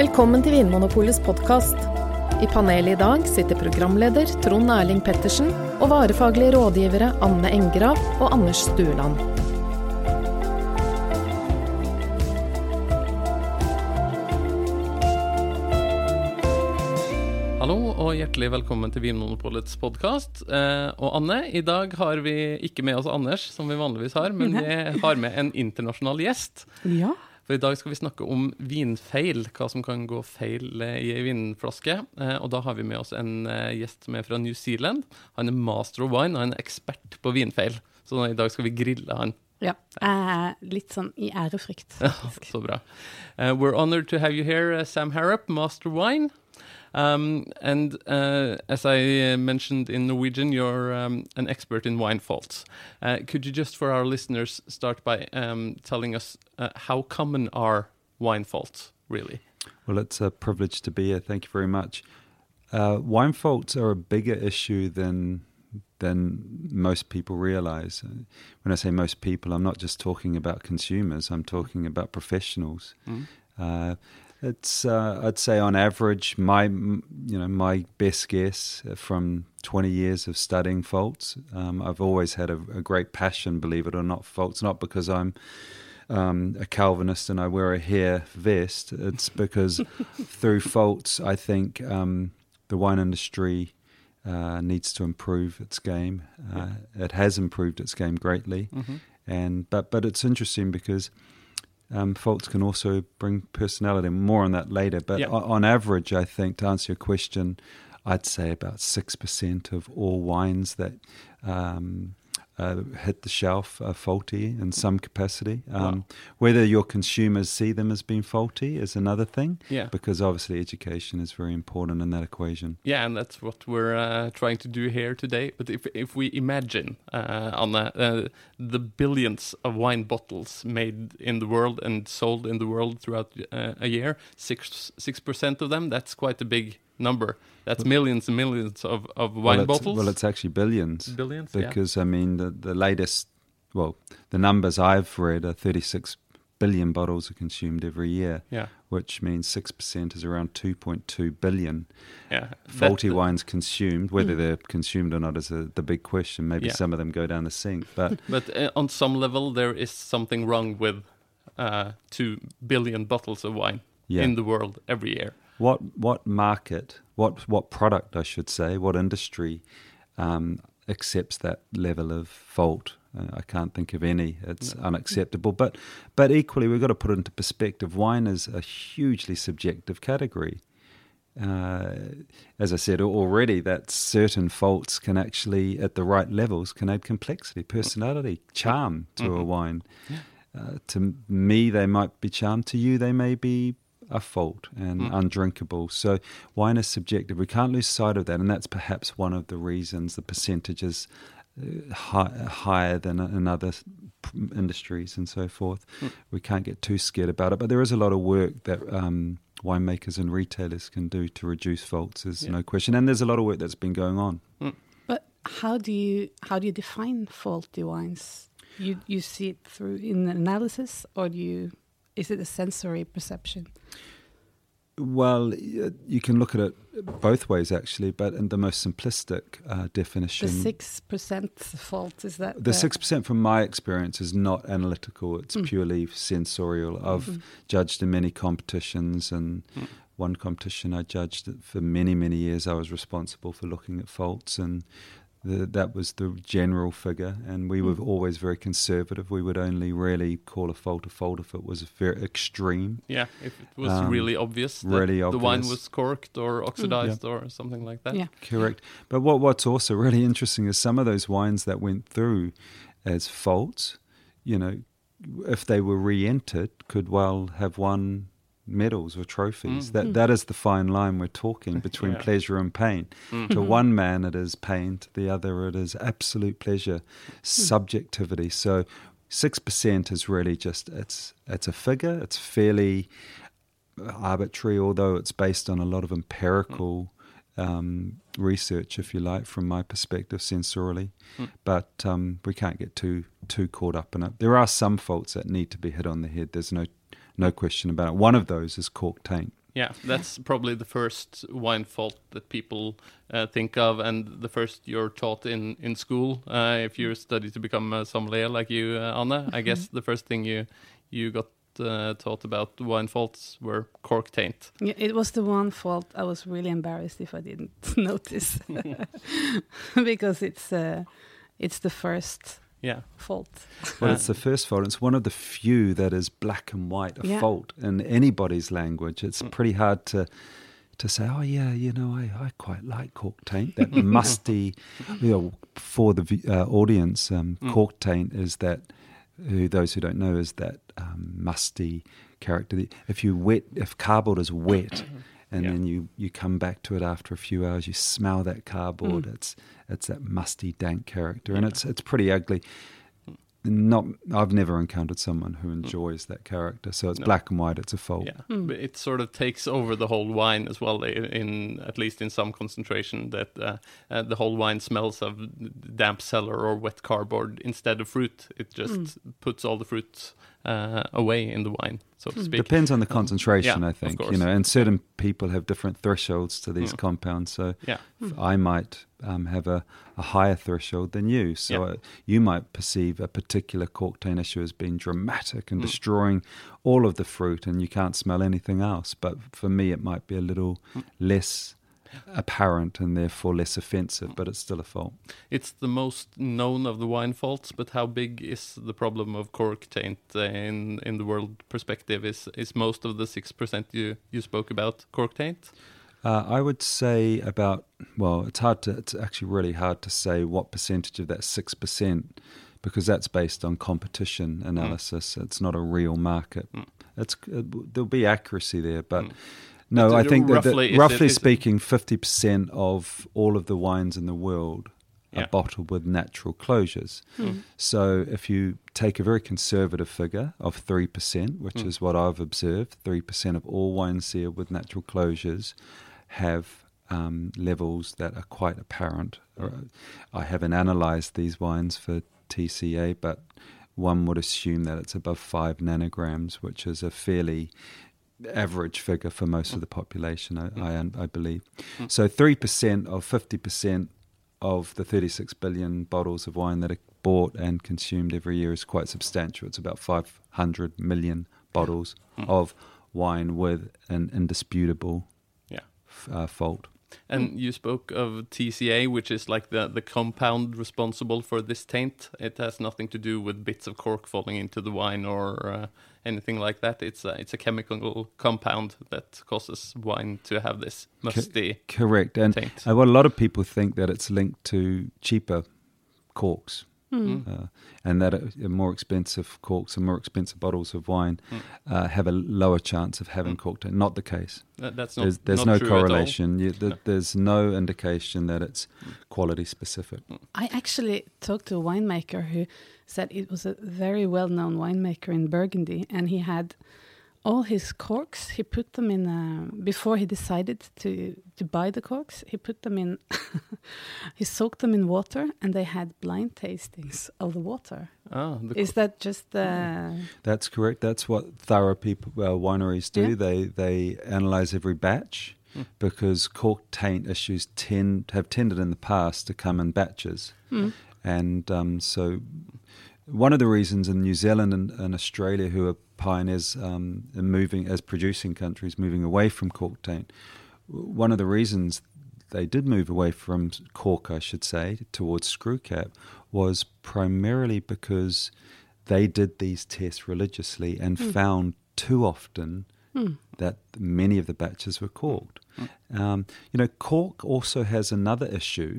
Velkommen til Vinmonopolets podkast. I panelet i dag sitter programleder Trond Erling Pettersen og varefaglige rådgivere Anne Engrav og Anders Stueland. Hallo og hjertelig velkommen til Vinmonopolets podkast. Eh, og Anne, i dag har vi ikke med oss Anders, som vi vanligvis har, men vi har med en internasjonal gjest. Ja. For i dag skal vi snakke om vinfeil, hva som kan gå feil i ei vinflaske. Eh, og da har vi med oss en eh, gjest som er fra New Zealand. Han er master of wine og en ekspert på vinfeil. Så i dag skal vi grille han. ja. Uh, litt sånn i ærefrykt. Så bra. Uh, we're honored to have you here, Sam Harrop, Master Wine. Um, and uh, as I uh, mentioned in Norwegian, you're um, an expert in wine faults. Uh, could you just, for our listeners, start by um, telling us uh, how common are wine faults, really? Well, it's a privilege to be here. Thank you very much. Uh, wine faults are a bigger issue than than most people realize. Uh, When I say most people, I'm not just talking about consumers. I'm talking about professionals. Uh, it's uh, I'd say on average, my you know my best guess from 20 years of studying faults. Um, I've always had a, a great passion, believe it or not, for faults. Not because I'm um, a Calvinist and I wear a hair vest. It's because through faults, I think um, the wine industry uh, needs to improve its game. Uh, It has improved its game greatly, and but but it's interesting because. Um, faults can also bring personality. More on that later. But o- on average, I think to answer your question, I'd say about six percent of all wines that um, uh, hit the shelf are faulty in some capacity. Um, Whether your consumers see them as being faulty is another thing, Yeah. because obviously education is very important in that equation. Yeah, and that's what we're uh, trying to do here today. But if if we imagine, uh, Anna, uh, the billions of wine bottles made in the world and sold in the world throughout uh, a year, six six percent of them, that's quite a big number. That's millions and millions of, of wine well, bottles. Well, it's actually billions. billions, yeah. because I mean the the latest, well, the numbers I've read are 36 billion bottles are consumed every year, Yeah, which means six percent is around 2.2 billion yeah. faulty That- wines consumed. Whether they're consumed or not is a, the big question. Maybe Yeah. some of them go down the sink, but But uh, on some level, there is something wrong with uh, two billion bottles of wine Yeah. in the world every year. What what market, what what product, I should say, what industry um, accepts that level of fault? Uh, I can't think of any. It's unacceptable. But but equally, we've got to put it into perspective. Wine is a hugely subjective category. Uh, as I said already, that certain faults can actually, at the right levels, can add complexity, personality, charm to a wine. Uh, to me, they might be charm. To you, they may be a fault and undrinkable. So wine is subjective. We can't lose sight of that, and that's perhaps one of the reasons the percentage is uh, higher than in other industries and so forth. We can't get too scared about it, but there is a lot of work that um, winemakers and retailers can do to reduce faults. There's Yeah. no question, and there's a lot of work that's been going on. But how do you how do you define faulty wines? You you see it through in analysis, or do you is it a sensory perception? Well, uh, you can look at it both ways actually, but in the most simplistic uh, definition, The six percent fault is that The six percent, from my experience, is not analytical. It's mm. purely sensorial. I've mm-hmm. judged in many competitions, and mm. one competition I judged for many, many years. I was responsible for looking at faults, and the, that was the general figure. And we were always very conservative. We would only really call a fault a fault if it was very extreme. Yeah, if it was Um, really obvious that really the wine was corked or oxidized or something like that. Yeah. Correct. But what what's also really interesting is some of those wines that went through as faults, you know, if they were re-entered, could well have won medals or trophies. Mm. That mm. that is the fine line we're talking between Yeah. pleasure and pain. Mm-hmm. To one man it is pain, to the other it is absolute pleasure, hmm. subjectivity. So six percent is really just it's it's a figure. It's fairly arbitrary, although it's based on a lot of empirical hmm. um, research, if you like, from my perspective, sensorially. Hmm. But um, we can't get too too caught up in it. There are some faults that need to be hit on the head. There's no no question about it. One of those is cork taint. Yeah, that's probably the first wine fault that people uh, think of, and the first you're taught in in school. Uh, if you study to become a sommelier like you, uh, Anna, I guess the first thing you you got uh, taught about wine faults were cork taint. Yeah, it was the one fault I was really embarrassed if I didn't notice, because it's uh, it's the first Yeah, fault. Well, Uh, it's the first fault. It's one of the few that is black and white a Yeah. fault in anybody's language. It's Mm. pretty hard to to say, oh yeah, you know, I, I quite like cork taint. That musty, you know, for the uh, audience, um, Mm. cork taint is that. Who those who don't know is that um, musty character. that If you wet, if cardboard is wet, and Yeah. then you you come back to it after a few hours, you smell that cardboard. Mm. It's it's that musty, dank character, and it's it's pretty ugly not I've never encountered someone who enjoys that character. So it's No. black and white. It's a fault. yeah, Mm. but it sort of takes over the whole wine as well. In, in at least in some concentration, that uh, uh, the whole wine smells of damp cellar or wet cardboard instead of fruit. It just puts all the fruit uh, away in the wine, so to Mm. speak. Depends on the Um, concentration, yeah, I of think. course. You know, and certain people have different thresholds to these Mm. compounds. So Yeah. f- I might um, have a, a higher threshold than you. So Yeah. uh, you might perceive a particular cork taint issue as being dramatic and Mm. destroying all of the fruit, and you can't smell anything else. But for me, it might be a little Mm. less apparent and therefore less offensive, but it's still a fault. It's the most known of the wine faults, but how big is the problem of cork taint uh, in in the world perspective? Is is most of the six percent you you spoke about cork taint? Uh, I would say about well, it's hard to it's actually really hard to say what percentage of that six percent because that's based on competition analysis. It's not a real market. Mm. It's uh, there'll be accuracy there, but Mm. No, I think that, that roughly, it- roughly is it- speaking, fifty percent of all of the wines in the world Yeah. are bottled with natural closures. Mm. So if you take a very conservative figure of 3%, which Mm. is what I've observed, 3% of all wines sealed with natural closures have um, levels that are quite apparent. I haven't analysed these wines for TCA, but one would assume that it's above 5 nanograms, which is a fairly average figure for most of the population, I, I, I believe. Mm. So 3% of 50% of the 36 billion bottles of wine that are bought and consumed every year is quite substantial. It's about 500 million bottles Mm. of wine with an indisputable Yeah. f- uh, fault. And you spoke of TCA, which is like the, the compound responsible for this taint. It has nothing to do with bits of cork falling into the wine or uh, anything like that. It's a, it's a chemical compound that causes wine to have this musty Correct. And taint. what a lot of people think that it's linked to cheaper corks. Mm. Uh, and that uh, more expensive corks and more expensive bottles of wine Mm. uh, have a lower chance of having Mm. cork taint. Not the case. That- that's not, there's there's not no true correlation. You, th- No. There's no indication that it's Mm. quality specific. I actually talked to a winemaker who said it was a very well-known winemaker in Burgundy, and he had all his corks. He put them in a, before he decided to to buy the corks. He put them in. he soaked them in water, and they had blind tastings of the water. Ah, the Is that just uh, That's correct. That's what thorough people, uh, wineries do. Yeah. They they analyze every batch Mm. because cork taint issues tend have tended in the past to come in batches, mm, and um, so one of the reasons in New Zealand and, and Australia, who are pioneers um, in moving as producing countries, moving away from cork taint, one of the reasons they did move away from cork, I should say, towards screw cap, was primarily because they did these tests religiously and Mm. found too often mm, that many of the batches were corked. Um, you know, cork also has another issue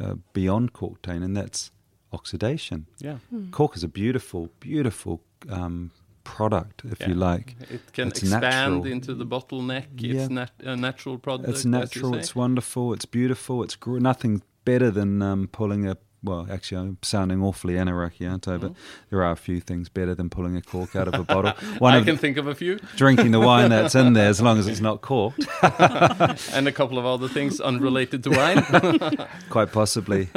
uh, beyond cork taint, and that's oxidation. yeah. mm. Cork is a beautiful, beautiful um, product, if you like. It can It's expand natural. into the bottleneck. Yeah. It's nat- a natural product. It's natural, it's wonderful, it's beautiful, it's gr- nothing better than um, pulling a. Well, actually, I'm sounding awfully anarchy, aren't I? But there are a few things better than pulling a cork out of a bottle. One I can think of a few, drinking the wine that's in there, as long as it's not corked. and a couple of other things unrelated to wine. Quite possibly.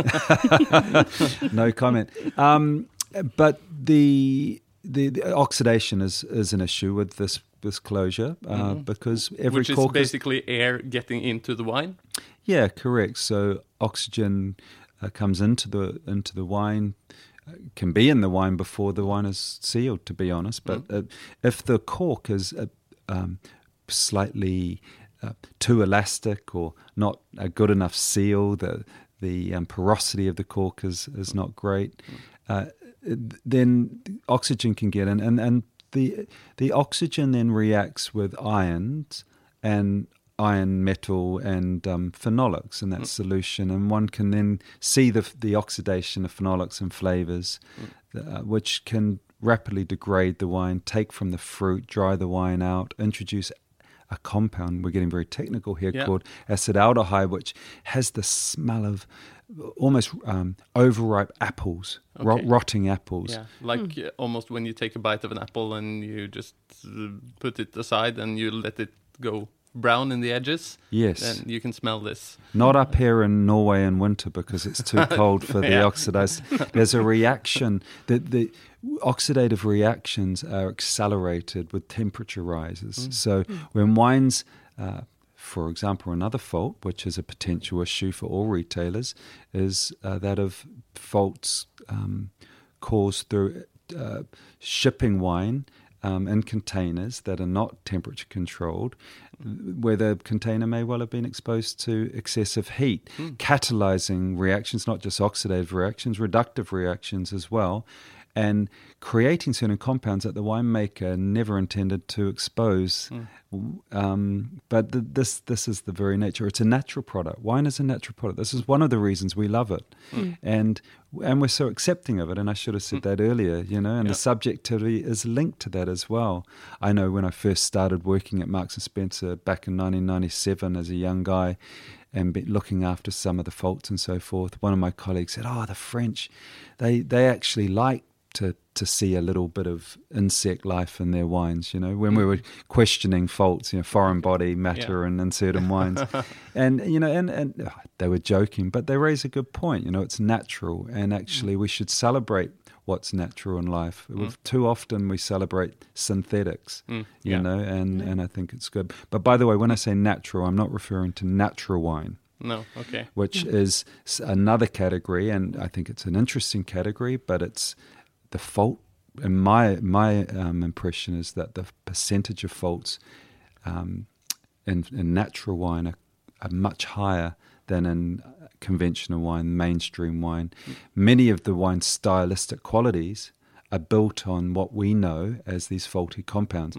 no comment. Um, but the the, the oxidation is is an issue with this this closure uh, Mhm. because every Which is cork is basically air getting into the wine. yeah correct. So oxygen uh, comes into the into the wine. uh, Can be in the wine before the wine is sealed, to be honest. But uh, if the cork is uh, um, slightly uh, too elastic or not a good enough seal, the the um, porosity of the cork is is not great. Uh, then oxygen can get in, and and the the oxygen then reacts with ions and iron metal and um, phenolics in that solution, and one can then see the the oxidation of phenolics and flavors, uh, which can rapidly degrade the wine, take from the fruit, dry the wine out, introduce a compound. We're getting very technical here Yeah. called acetaldehyde, which has the smell of almost um, overripe apples, ro- Okay. rotting apples. Yeah, like uh, almost when you take a bite of an apple and you just uh, put it aside and you let it go brown in the edges, Yes. then you can smell this. Not up here in Norway in winter because it's too cold for the Yeah. oxidized. There's a reaction that the oxidative reactions are accelerated with temperature rises. So when wines, uh, for example, another fault, which is a potential issue for all retailers, is uh, that of faults um, caused through uh, shipping wine. Um, in containers that are not temperature controlled, where the container may well have been exposed to excessive heat, catalyzing reactions, not just oxidative reactions, reductive reactions as well, and creating certain compounds that the winemaker never intended to expose. Hmm. Um, but th- this this is the very nature. It's a natural product. Wine is a natural product. This is one of the reasons we love it, hmm. Hmm. and and we're so accepting of it. And I should have said that earlier, you know. And Yeah. the subjectivity is linked to that as well. I know when I first started working at Marks and Spencer back in 1997 as a young guy, and be looking after some of the faults and so forth. One of my colleagues said, "Oh, the French, they they actually like to to see a little bit of insect life in their wines." You know, when we were questioning faults, you know, foreign body matter and in certain wines, and you know, and and oh, they were joking, but they raise a good point. You know, it's natural, and actually, we should celebrate. What's natural in life? We've- Too often we celebrate synthetics, Mm, you yeah. know, and, and I think it's good. But by the way, when I say natural, I'm not referring to natural wine No, okay. which is another category, and I think it's an interesting category. But it's the fault. And my my um, impression is that the percentage of faults um, in, in natural wine are, are much higher than in conventional wine, mainstream wine. Many of the wine's stylistic qualities are built on what we know as these faulty compounds.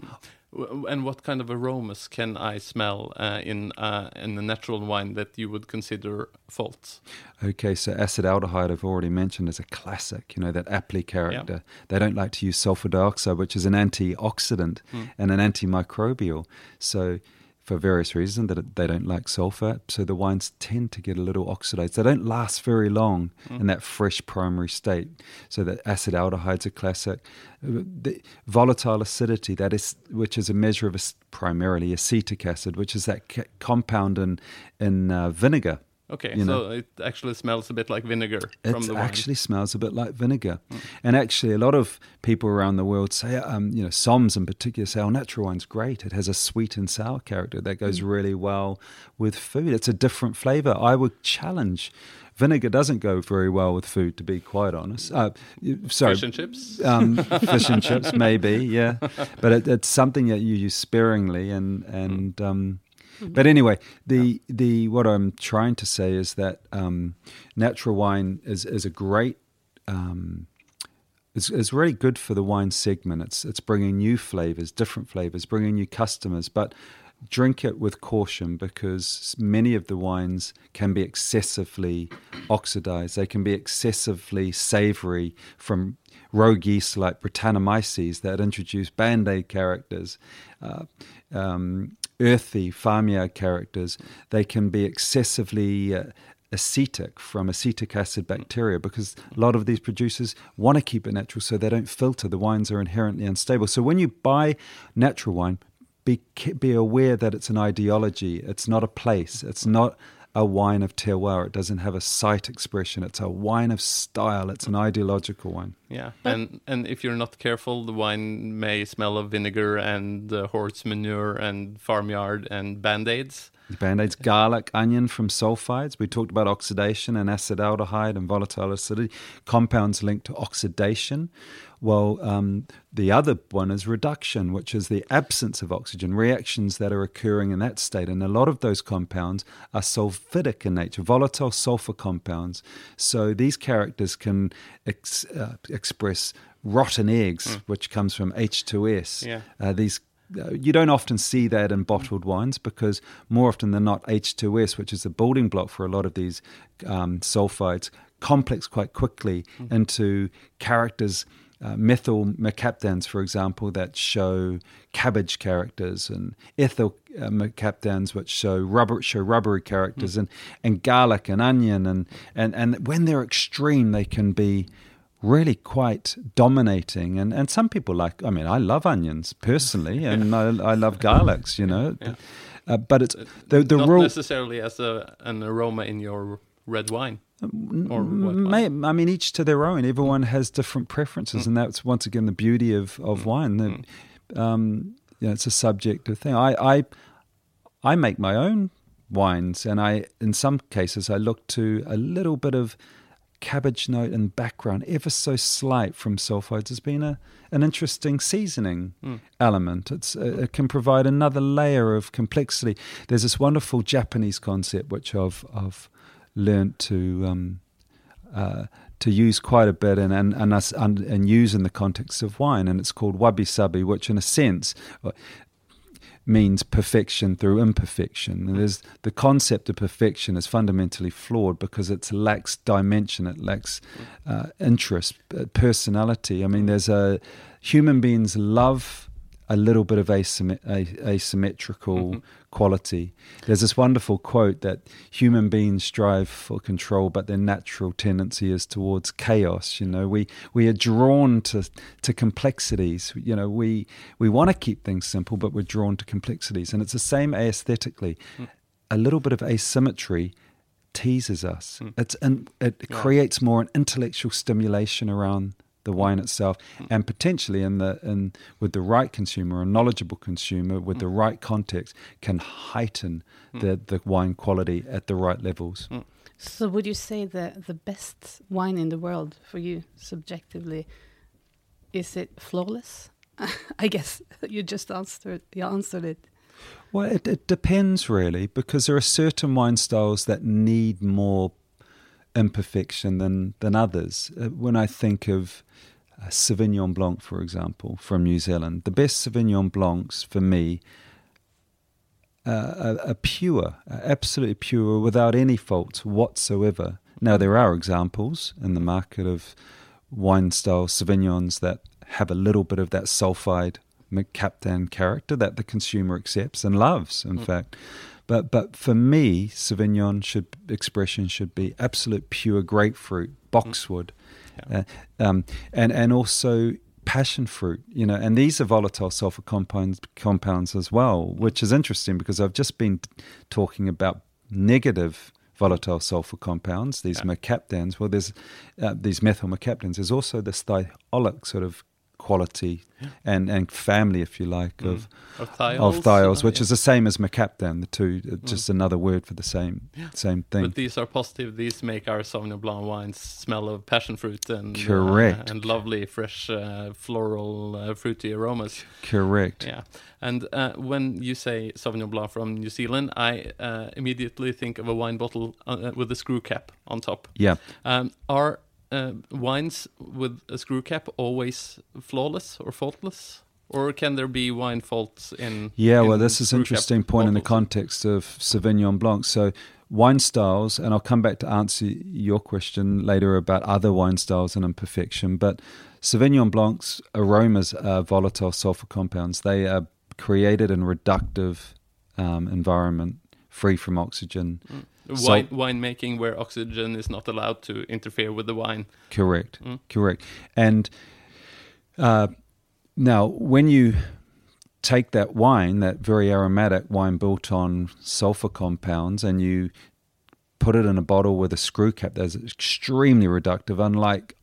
And what kind of aromas can I smell uh, in uh, in the natural wine that you would consider faults? Okay, so acetaldehyde I've already mentioned is a classic. You know that Apley character. They don't like to use sulfur dioxide, which is an antioxidant and an antimicrobial. So for various reasons that they don't like sulfur, so the wines tend to get a little oxidized. They don't last very long in that fresh primary state. So the acetaldehyde's a classic. Uh, The volatile acidity, that is, which is a measure of ac- primarily acetic acid, which is that compound in in uh, vinegar. Okay, You so know. it actually smells a bit like vinegar from It. Mm. actually smells a bit like vinegar. And actually, a lot of people around the world say, um, you know, Soms in particular say, oh, natural wine's great. It has a sweet and sour character that goes Mm. really well with food. It's a different flavor. I would challenge. Vinegar doesn't go very well with food, to be quite honest. Uh, sorry, Fish and chips. um, fish and chips, maybe, yeah. But it, it's something that you use sparingly, and and um, but anyway, the the what I'm trying to say is that um, natural wine is is a great. Um, is, is really good for the wine segment. It's it's bringing new flavors, different flavors, bringing new customers, but drink it with caution because many of the wines can be excessively oxidized. They can be excessively savory from rogue yeast like Brettanomyces that introduce band aid characters. Uh, um, earthy farmyard characters, they can be excessively uh, acetic from acetic acid bacteria because a lot of these producers want to keep it natural so they don't filter. The wines are inherently unstable. So when you buy natural wine, be be aware that it's an ideology. It's not a place. It's not a wine of terroir. It doesn't have a site expression. It's a wine of style. It's an ideological wine. Yeah, But- and and if you're not careful, the wine may smell of vinegar and uh, horse manure and farmyard and band aids. Band aids, garlic, onion from sulfides. We talked about oxidation and acetaldehyde and volatile acidity, compounds linked to oxidation. Well, um, the other one is reduction, which is the absence of oxygen, reactions that are occurring in that state. And a lot of those compounds are sulfidic in nature, volatile sulfur compounds. So these characters can ex- uh, express rotten eggs, which comes from H2S. Yeah. Uh, these uh, you don't often see that in bottled wines because more often than not, H2S, which is the building block for a lot of these um, sulfides, complex quite quickly into characters. Uh, methyl mercaptans, for example, that show cabbage characters, and ethyl uh, mercaptans, which show rubber show rubbery characters, and, and garlic and onion, and, and and when they're extreme, they can be really quite dominating. And, and some people like, I mean, I love onions personally, and I, I love garlics, you know. Yeah. Uh, but it's the the not rule. necessarily as a, an aroma in your red wine. Or what May, I mean, each to their own. Everyone has different preferences, Mm. and that's once again the beauty of, of wine. That, um, you know, it's a subjective thing. I, I I make my own wines, and I in some cases I look to a little bit of cabbage note and background, ever so slight from sulfides, has been a an interesting seasoning Mm. element. It's uh, it can provide another layer of complexity. There's this wonderful Japanese concept which I've I've learned to um, uh, to use quite a bit and and and, us, and and use in the context of wine, and it's called wabi sabi, which in a sense means perfection through imperfection. And there's the concept of perfection is fundamentally flawed because it lacks dimension, it lacks uh, interest, uh, personality. I mean, there's a human beings love a little bit of asymmet- a- asymmetrical mm-hmm. quality. There's this wonderful quote that human beings strive for control, but their natural tendency is towards chaos. You know, we we are drawn to to complexities. You know, we we want to keep things simple, but we're drawn to complexities, and it's the same aesthetically. Mm. A little bit of asymmetry teases us. Mm. It's and it Yeah. creates more an intellectual stimulation around the wine itself, mm. and potentially in the in with the right consumer, a knowledgeable consumer with the mm. right context, can heighten mm. the the wine quality at the right levels. So, would you say the the best wine in the world for you, subjectively, is it flawless? I guess you just answered you answered it. Well, it, it depends really, because there are certain wine styles that need more imperfection than than others. Uh, when I think of uh, Sauvignon Blanc, for example, from New Zealand, the best Sauvignon Blancs for me uh, are, are pure, are absolutely pure, without any faults whatsoever. Now there are examples in the market of wine style Sauvignons that have a little bit of that sulfide mercaptan character that the consumer accepts and loves, in fact. But but for me, Sauvignon should expression should be absolute pure grapefruit, boxwood, Yeah. uh, um, and and also passion fruit. You know, and these are volatile sulfur compounds compounds as well, which is interesting because I've just been talking about negative volatile sulfur compounds, these Yeah. mercaptans. Well, there's uh, these methyl mercaptans. There's also this thiolic sort of quality and, and family, if you like, of Of thiols. of thiols, uh, which yeah. is the same as mercaptan. The two, uh, just another word for the same same thing. But these are positive. These make our Sauvignon Blanc wines smell of passion fruit and uh, Correct. and lovely, fresh, uh, floral, uh, fruity aromas. Correct. Yeah, and uh, when you say Sauvignon Blanc from New Zealand, I uh, immediately think of a wine bottle uh, with a screw cap on top. Yeah. Um, are uh, wines with a screw cap always flawless or faultless, or can there be wine faults in? Yeah, well, this is an interesting point in the context of Sauvignon Blanc. So, wine styles, and I'll come back to answer your question later about other wine styles and imperfection. But Sauvignon Blanc's aromas are volatile sulfur compounds. They are created in reductive um, environment, free from oxygen. So- Wine winemaking where oxygen is not allowed to interfere with the wine. Correct. Mm. Correct. And uh, now, when you take that wine, that very aromatic wine built on sulfur compounds, and you put it in a bottle with a screw cap that's extremely reductive, unlike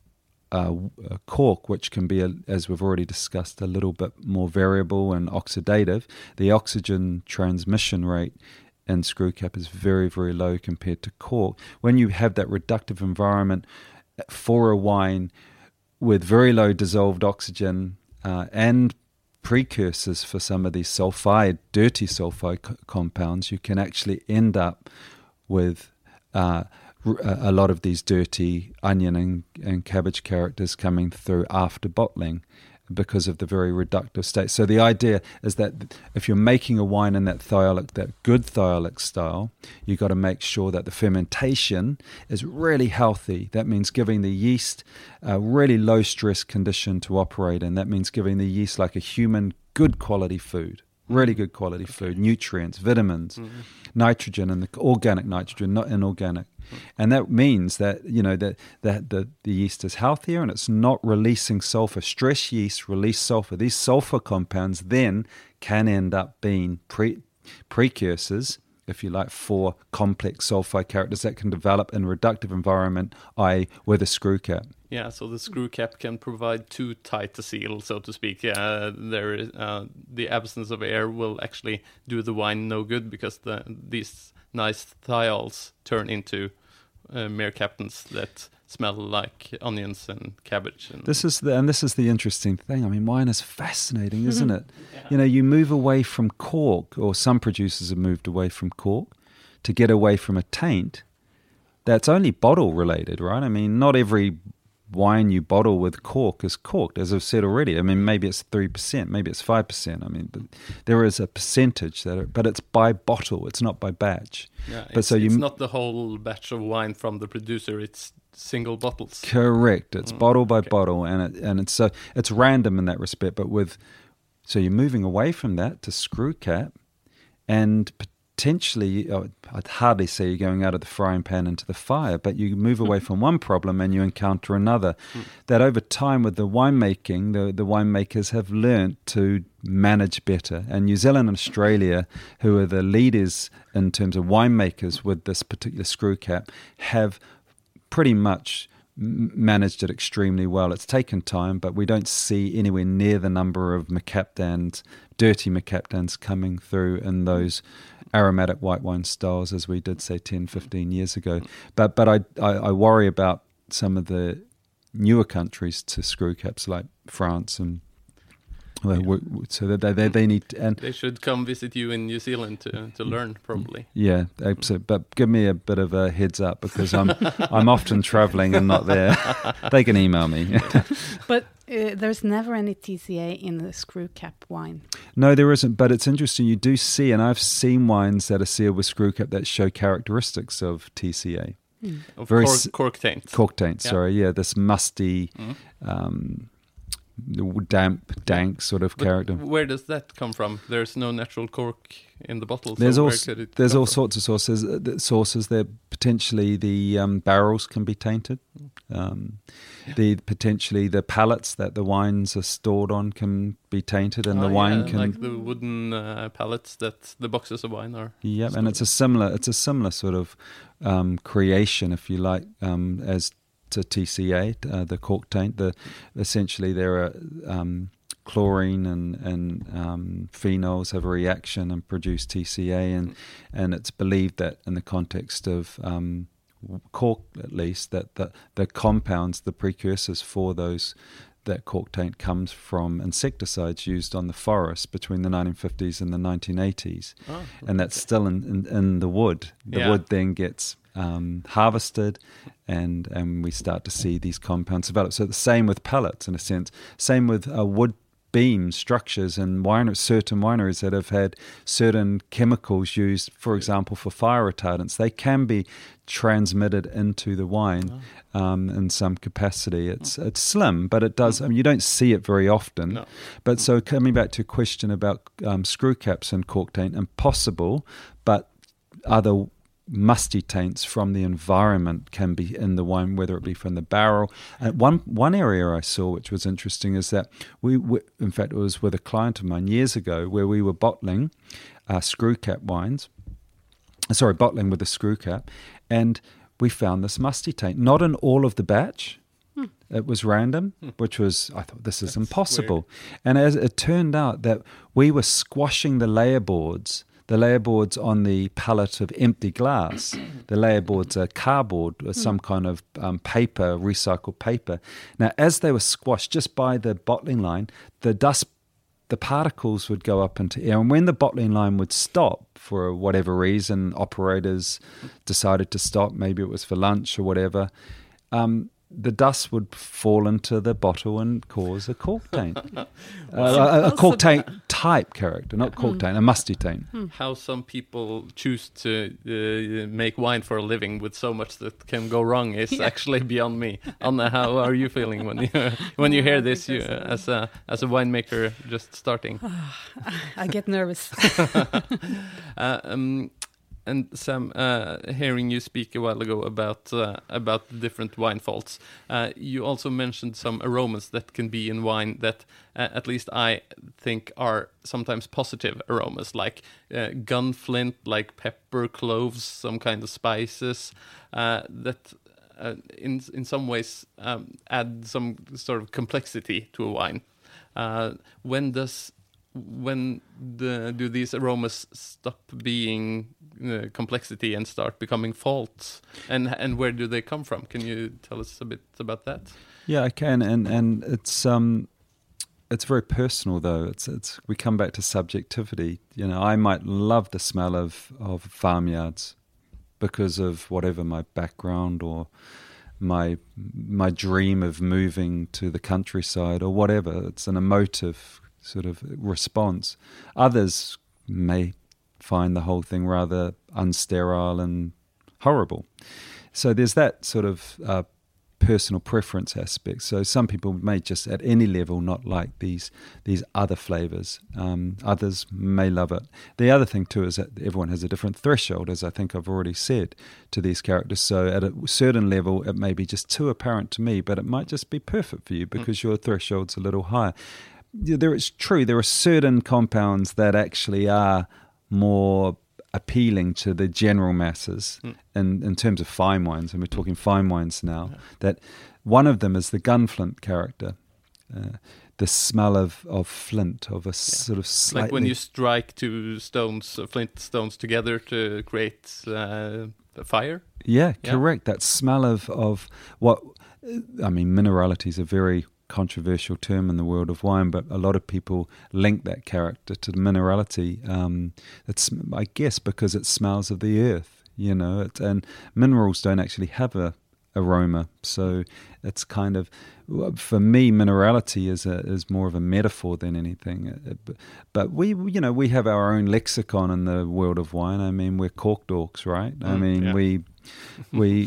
uh, uh, cork, which can be, a, as we've already discussed, a little bit more variable and oxidative, the oxygen transmission rate in screw cap is very, very low compared to cork. When you have that reductive environment for a wine with very low dissolved oxygen uh, and precursors for some of these sulfide, dirty sulfide co- compounds, you can actually end up with uh, a lot of these dirty onion and, and cabbage characters coming through after bottling because of the very reductive state. So the idea is that if you're making a wine in that thiolic, that good thiolic style, you've got to make sure that the fermentation is really healthy. That means giving the yeast a really low stress condition to operate in. That means giving the yeast like a human good quality food really good quality food, nutrients, vitamins, mm-hmm. nitrogen, and the organic nitrogen, not inorganic. Mm-hmm. And that means that you know that that the, the yeast is healthier and it's not releasing sulfur. Stress yeast release sulfur. These sulfur compounds then can end up being pre- precursors if you like, for complex sulfide characters that can develop in reductive environment, i.e., with a screw cap. Yeah, so the screw cap can provide too tight a seal, so to speak. Yeah, there is uh, the absence of air will actually do the wine no good because the these nice thiols turn into uh, mercaptans that smell like onions and cabbage. And this is the and this is the interesting thing. I mean, wine is fascinating, isn't it? yeah. You know, you move away from cork, or some producers have moved away from cork to get away from a taint. That's only bottle related, right? I mean, not every wine you bottle with cork is corked, as I've said already. I mean, maybe it's three percent, maybe it's five percent. I mean, there is a percentage that, are, but it's by bottle. It's not by batch. Yeah, but so you, it's not the whole batch of wine from the producer. It's single bottles. Correct. It's mm, bottle by okay. bottle, and it and it's so it's random in that respect. But with so you're moving away from that to screw cap, and potentially, oh, I'd hardly say you're going out of the frying pan into the fire, but you move away mm-hmm. from one problem and you encounter another. Mm. That over time, with the winemaking, the, the winemakers have learnt to manage better. And New Zealand and Australia, who are the leaders in terms of winemakers with this particular screw cap, have pretty much managed it extremely well. It's taken time, but we don't see anywhere near the number of Mercaptans, dirty Mercaptans coming through in those aromatic white wine styles as we did say 10 15 years ago but but I, I, I worry about some of the newer countries to screw caps like France and yeah. so they, they, they need to, and they should come visit you in New Zealand to, to learn probably yeah absolutely but give me a bit of a heads up because I'm I'm often traveling and not there they can email me but uh, there's never any TCA in the screw cap wine. No, there isn't. But it's interesting. You do see, and I've seen wines that are sealed with screw cap that show characteristics of TCA. Mm. Of Very cork, cork taint. Cork taint. Yeah. Sorry, yeah, this musty. Mm. Um, damp, dank sort of but character. Where does that come from? There's no natural cork in the bottle. There's so all there's all from? sorts of sources. Uh, sources there potentially the um, barrels can be tainted. Um, yeah. The potentially the pallets that the wines are stored on can be tainted, and oh, the wine yeah, can like the wooden uh, pallets that the boxes of wine are. Yeah, and it's a similar it's a similar sort of um, creation, if you like, um, as to TCA, uh, the cork taint. The essentially there are um, chlorine and and um, phenols have a reaction and produce TCA, and and it's believed that in the context of um, cork, at least, that the the compounds, the precursors for those that cork taint comes from insecticides used on the forest between the 1950s and the 1980s, oh, and that's still in, in, in the wood. The yeah. wood then gets um, harvested, and and we start to see these compounds develop. So the same with pellets, in a sense. Same with uh, wood beam structures and wineries, certain wineries that have had certain chemicals used, for example, for fire retardants. They can be transmitted into the wine oh. um, in some capacity. It's it's slim, but it does. I mean, you don't see it very often. No. But so coming back to a question about um, screw caps and cork taint, impossible, but other musty taints from the environment can be in the wine, whether it be from the barrel. And one one area I saw which was interesting is that we, we in fact, it was with a client of mine years ago where we were bottling uh, screw cap wines. Sorry, bottling with a screw cap, and we found this musty taint. Not in all of the batch. Hmm. It was random, which was I thought this is That's impossible. And as it turned out that we were squashing the layer boards, the layer boards on the pallet of empty glass. the layer boards are cardboard or some kind of um, paper, recycled paper. Now, as they were squashed just by the bottling line, the dust the particles would go up into air. And when the bottling line would stop for whatever reason, operators decided to stop, maybe it was for lunch or whatever, um, the dust would fall into the bottle and cause a cork taint. uh, a, a cork taint type character, not cork taint, a musty taint. How some people choose to uh, make wine for a living with so much that can go wrong is actually beyond me. Anna, how are you feeling when you when you hear this? You, uh, as a as a winemaker just starting. I get nervous. Uh, um, and Sam, uh, hearing you speak a while ago about uh, about the different wine faults, uh, you also mentioned some aromas that can be in wine that, uh, at least I think, are sometimes positive aromas, like uh, gunflint, like pepper, cloves, some kind of spices uh, that. In in some ways, um, add some sort of complexity to a wine. When does when the, do these aromas stop being uh, complexity and start becoming faults and and where do they come from can you tell us a bit about that Yeah, I can, and and it's um, it's very personal though. It's it's we come back to subjectivity. You know, I might love the smell of of farmyards because of whatever my background or my my dream of moving to the countryside or whatever. It's an emotive sort of response. Others may find the whole thing rather unsterile and horrible. So there's that sort of uh, personal preference aspect. So some people may just at any level not like these these other flavors. Um, others may love it. The other thing too is that everyone has a different threshold, as I think I've already said, to these characters. So at a certain level, it may be just too apparent to me, but it might just be perfect for you because your threshold's a little higher. Yeah, There, it's true. There are certain compounds that actually are more appealing to the general masses in, in terms of fine wines, and we're talking fine wines now, that one of them is the gunflint character. Uh, the smell of, of flint, of a sort of slightly... like when you strike two stones uh, flint stones together to create uh, a fire Yeah, Yeah. correct. That smell of, of what, I mean, minerality is a very controversial term in the world of wine, but a lot of people link that character to the minerality. Um, it's, I guess, because it smells of the earth, you know, it, and minerals don't actually have a aroma. So it's kind of, for me, minerality is a, is more of a metaphor than anything. Uh, but- But we, you know, we have our own lexicon in the world of wine. I mean, we're cork dorks, right? I Mm, mean, yeah. we, we,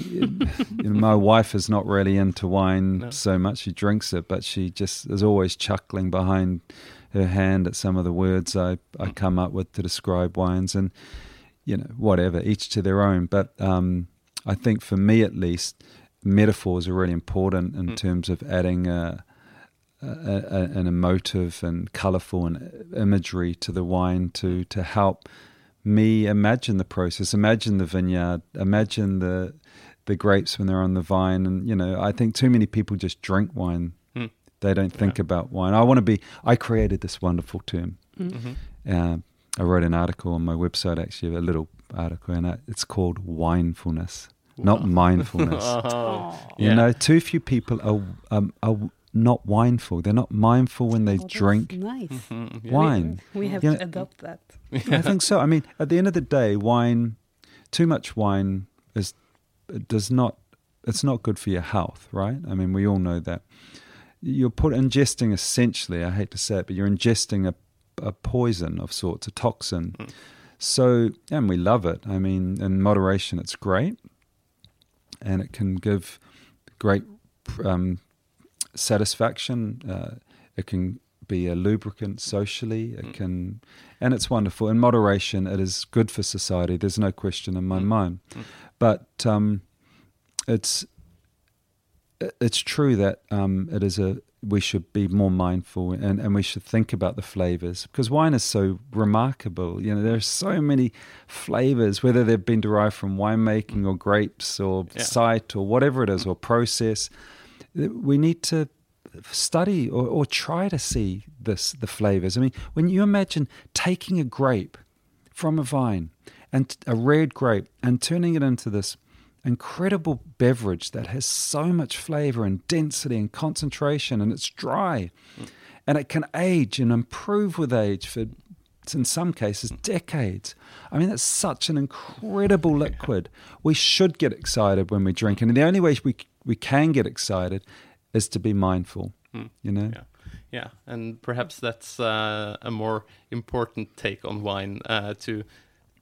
you know, my wife is not really into wine No. so much. She drinks it, but she just is always chuckling behind her hand at some of the words I, I come up with to describe wines. And, you know, whatever, each to their own. But um, I think for me at least, metaphors are really important in Mm. terms of adding a, a, a, an emotive and colourful and imagery to the wine to to help me imagine the process, imagine the vineyard, imagine the the grapes when they're on the vine, and you know, I think too many people just drink wine. Hmm. They don't think about wine. I want to be. I created this wonderful term. Mhm. Uh, I wrote an article on my website, actually, a little article, and it's called Winefulness, not mindfulness. Oh, You yeah. know, too few people are um, are not mindful. They're not mindful when they Oh, drink Nice. Yeah. wine. We have Yeah. to adopt that. I think so. I mean, at the end of the day, wine, too much wine is it does not. It's not good for your health, right? I mean, we all know that. You're put ingesting essentially. I hate to say it, but you're ingesting a a poison of sorts, a toxin. Mm. So, and we love it. I mean, in moderation, it's great, and it can give great um, satisfaction. Uh, it can be a lubricant socially. It Mm. can, and it's wonderful. In moderation, it is good for society. There's no question in my Mm. mind. Mm. But um, it's it's true that um, it is a we should be more mindful and, and we should think about the flavors because wine is so remarkable. You know, there are so many flavors, whether they've been derived from winemaking or grapes or Yeah. site or whatever it is or process. We need to study or, or try to see this the flavors. I mean, when you imagine taking a grape from a vine and a red grape and turning it into this incredible beverage that has so much flavor and density and concentration and it's dry mm. and it can age and improve with age for in some cases decades. I mean, that's such an incredible liquid. We should get excited when we drink, and the only way we we can get excited is to be mindful. Mm. You know. Yeah. Yeah, and perhaps that's uh, a more important take on wine uh, to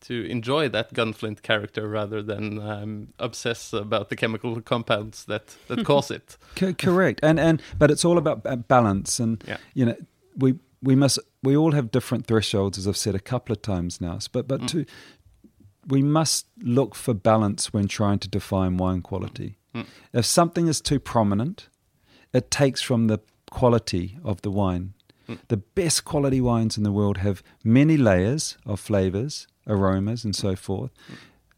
to enjoy that gunflint character rather than um, obsess about the chemical compounds that that cause it. correct, and and but it's all about balance, and yeah. you know we we must we all have different thresholds, as I've said a couple of times now. But but mm. to we must look for balance when trying to define wine quality. Mm. If something is too prominent, it takes from the quality of the wine. Mm. The best quality wines in the world have many layers of flavors, aromas, and so forth.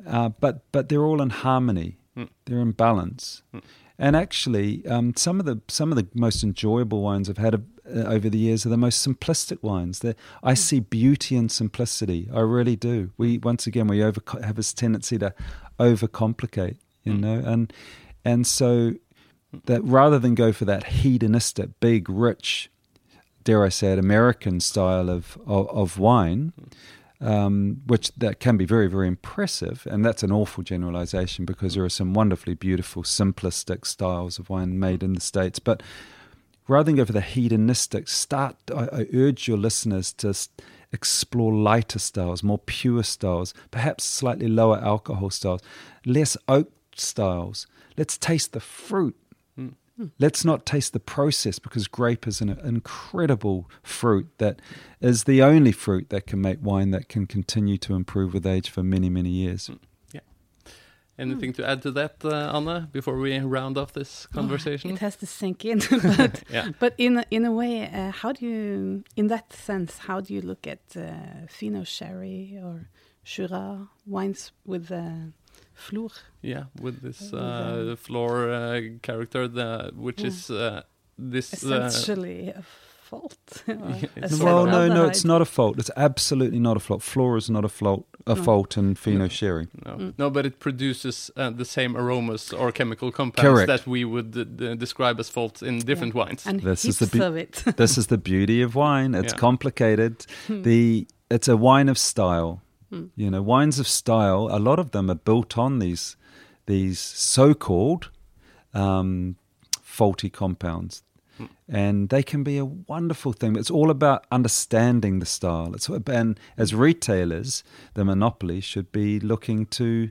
Uh, but but they're all in harmony. They're in balance. And actually, um, some of the some of the most enjoyable wines I've had uh, over the years are the most simplistic wines. They're, I hmm. see beauty in simplicity. I really do. We once again we over have this tendency to overcomplicate, you mm. know, and and so that rather than go for that hedonistic, big, rich, dare I say it, American style of of, of wine. Um, which that can be very, very impressive. And that's an awful generalization because there are some wonderfully beautiful, simplistic styles of wine made in the States. But rather than go for the hedonistic, start, I, I urge your listeners to explore lighter styles, more pure styles, perhaps slightly lower alcohol styles, less oak styles. Let's taste the fruit Let's not taste the process because grape is an incredible fruit that is the only fruit that can make wine that can continue to improve with age for many, many years. Mm, yeah. Anything to add to that, uh, Anne, before we round off this conversation? Oh, it has to sink in. but, yeah. but in, in a way, uh, how do you, in that sense, how do you look at uh, Fino Sherry or Shiraz wines with Flor. Yeah, with this uh, flor uh, character, the, which yeah. is uh, this uh, essentially a fault. well, no, no, it's not a fault. It's absolutely not a fault. Flora is not a fault. A no. fault in Fino no. Sherry. No. Mm. no, but it produces uh, the same aromas or chemical compounds Correct. that we would uh, describe as faults in different yeah. wines. And this is the of it. this is the beauty of wine. It's yeah. complicated. Hmm. the it's a wine of style. Mm. You know, wines of style, a lot of them are built on these these so-called um, faulty compounds. Mm. And they can be a wonderful thing. It's all about understanding the style. It's and as retailers, the monopoly should be looking to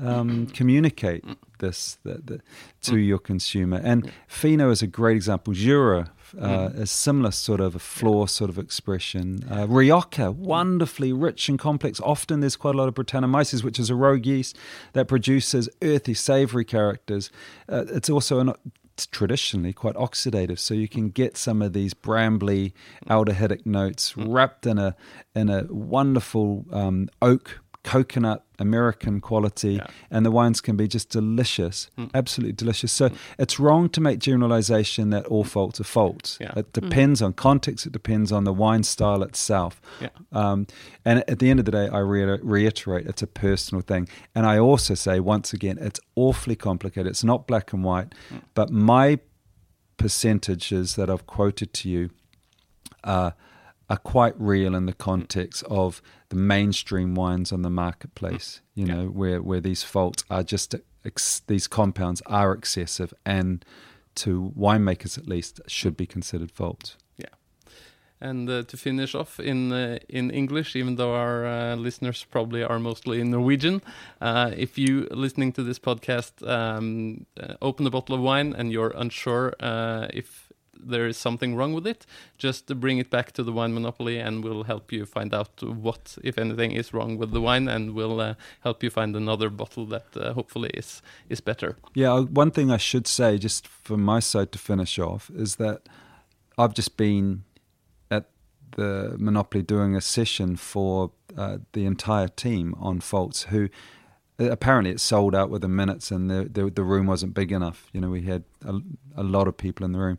um, communicate this the, the, to your consumer. And Fino is a great example. Jura uh, mm. a similar sort of a flor sort of expression. Uh, Rioja, wonderfully rich and complex. Often there's quite a lot of Brettanomyces, which is a rogue yeast that produces earthy, savoury characters. Uh, it's also an, it's traditionally quite oxidative, so you can get some of these brambly aldehydic notes mm. wrapped in a in a wonderful um, oak coconut American quality, yeah. and the wines can be just delicious, mm. absolutely delicious. So mm. it's wrong to make generalization that all faults are faults. Yeah. It depends mm. on context. It depends on the wine style itself. Yeah. Um, and at the end of the day, I re- reiterate, it's a personal thing. And I also say once again, it's awfully complicated. It's not black and white, mm. but my percentages that I've quoted to you are are quite real in the context of the mainstream wines on the marketplace. You know, where where these faults are just ex- these compounds are excessive, and to winemakers at least should be considered faults. Yeah, and uh, to finish off in uh, in English, even though our uh, listeners probably are mostly in Norwegian, uh, if you listening to this podcast um, uh, open a bottle of wine and you're unsure uh, if there is something wrong with it, just bring it back to the wine monopoly, and we'll help you find out what, if anything, is wrong with the wine, and we'll uh, help you find another bottle that uh, hopefully is is better. Yeah, uh, one thing I should say, just from my side to finish off, is that I've just been at the monopoly doing a session for uh, the entire team on faults who apparently it sold out within minutes, and the, the the room wasn't big enough. You know, we had a, a lot of people in the room.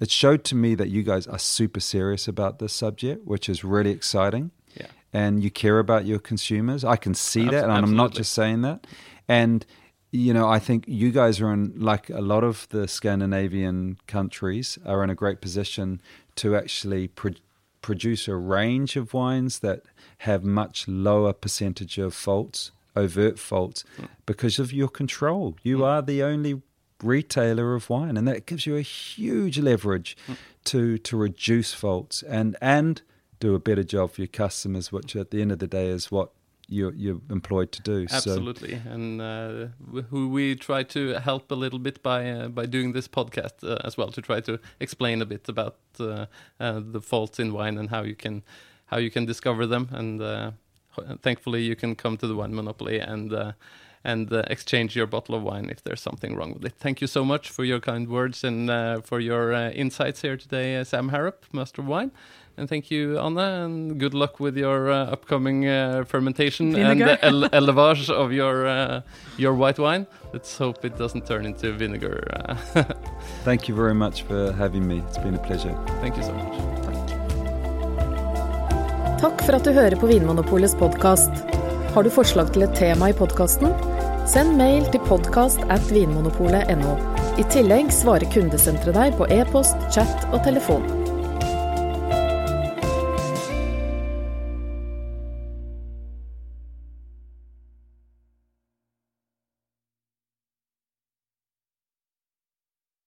It showed to me that you guys are super serious about this subject, which is really exciting. Yeah. And you care about your consumers. I can see that, and I'm not just saying that. And you know, I think you guys are in like a lot of the Scandinavian countries are in a great position to actually pro- produce a range of wines that have much lower percentage of faults, overt faults, hmm. because of your control. You hmm. are the only retailer of wine, and that gives you a huge leverage to to reduce faults and and do a better job for your customers, which at the end of the day is what you're you're employed to do. So Absolutely, and uh, who we try to help a little bit by uh, by doing this podcast uh, as well to try to explain a bit about uh, uh, the faults in wine and how you can how you can discover them, and uh, thankfully you can come to the Wine Monopoly and. And uh, exchange your bottle of wine if there's something wrong with it. Thank you so much for your kind words and uh, for your uh, insights here today, uh, Sam Harrop, Master of Wine. And thank you, Anna, and good luck with your uh, upcoming uh, fermentation and the ele- elevage of your uh, your white wine. Let's hope it doesn't turn into vinegar. Thank you very much for having me. It's been a pleasure. thank you so much. Takk for at du hører på Vinmonopolets podkast. Har du forslag til et tema i podkasten? Send mail til podkast at vinmonopolet.no. I tillegg svarer kundesenteret deg på e-post, chat og telefon.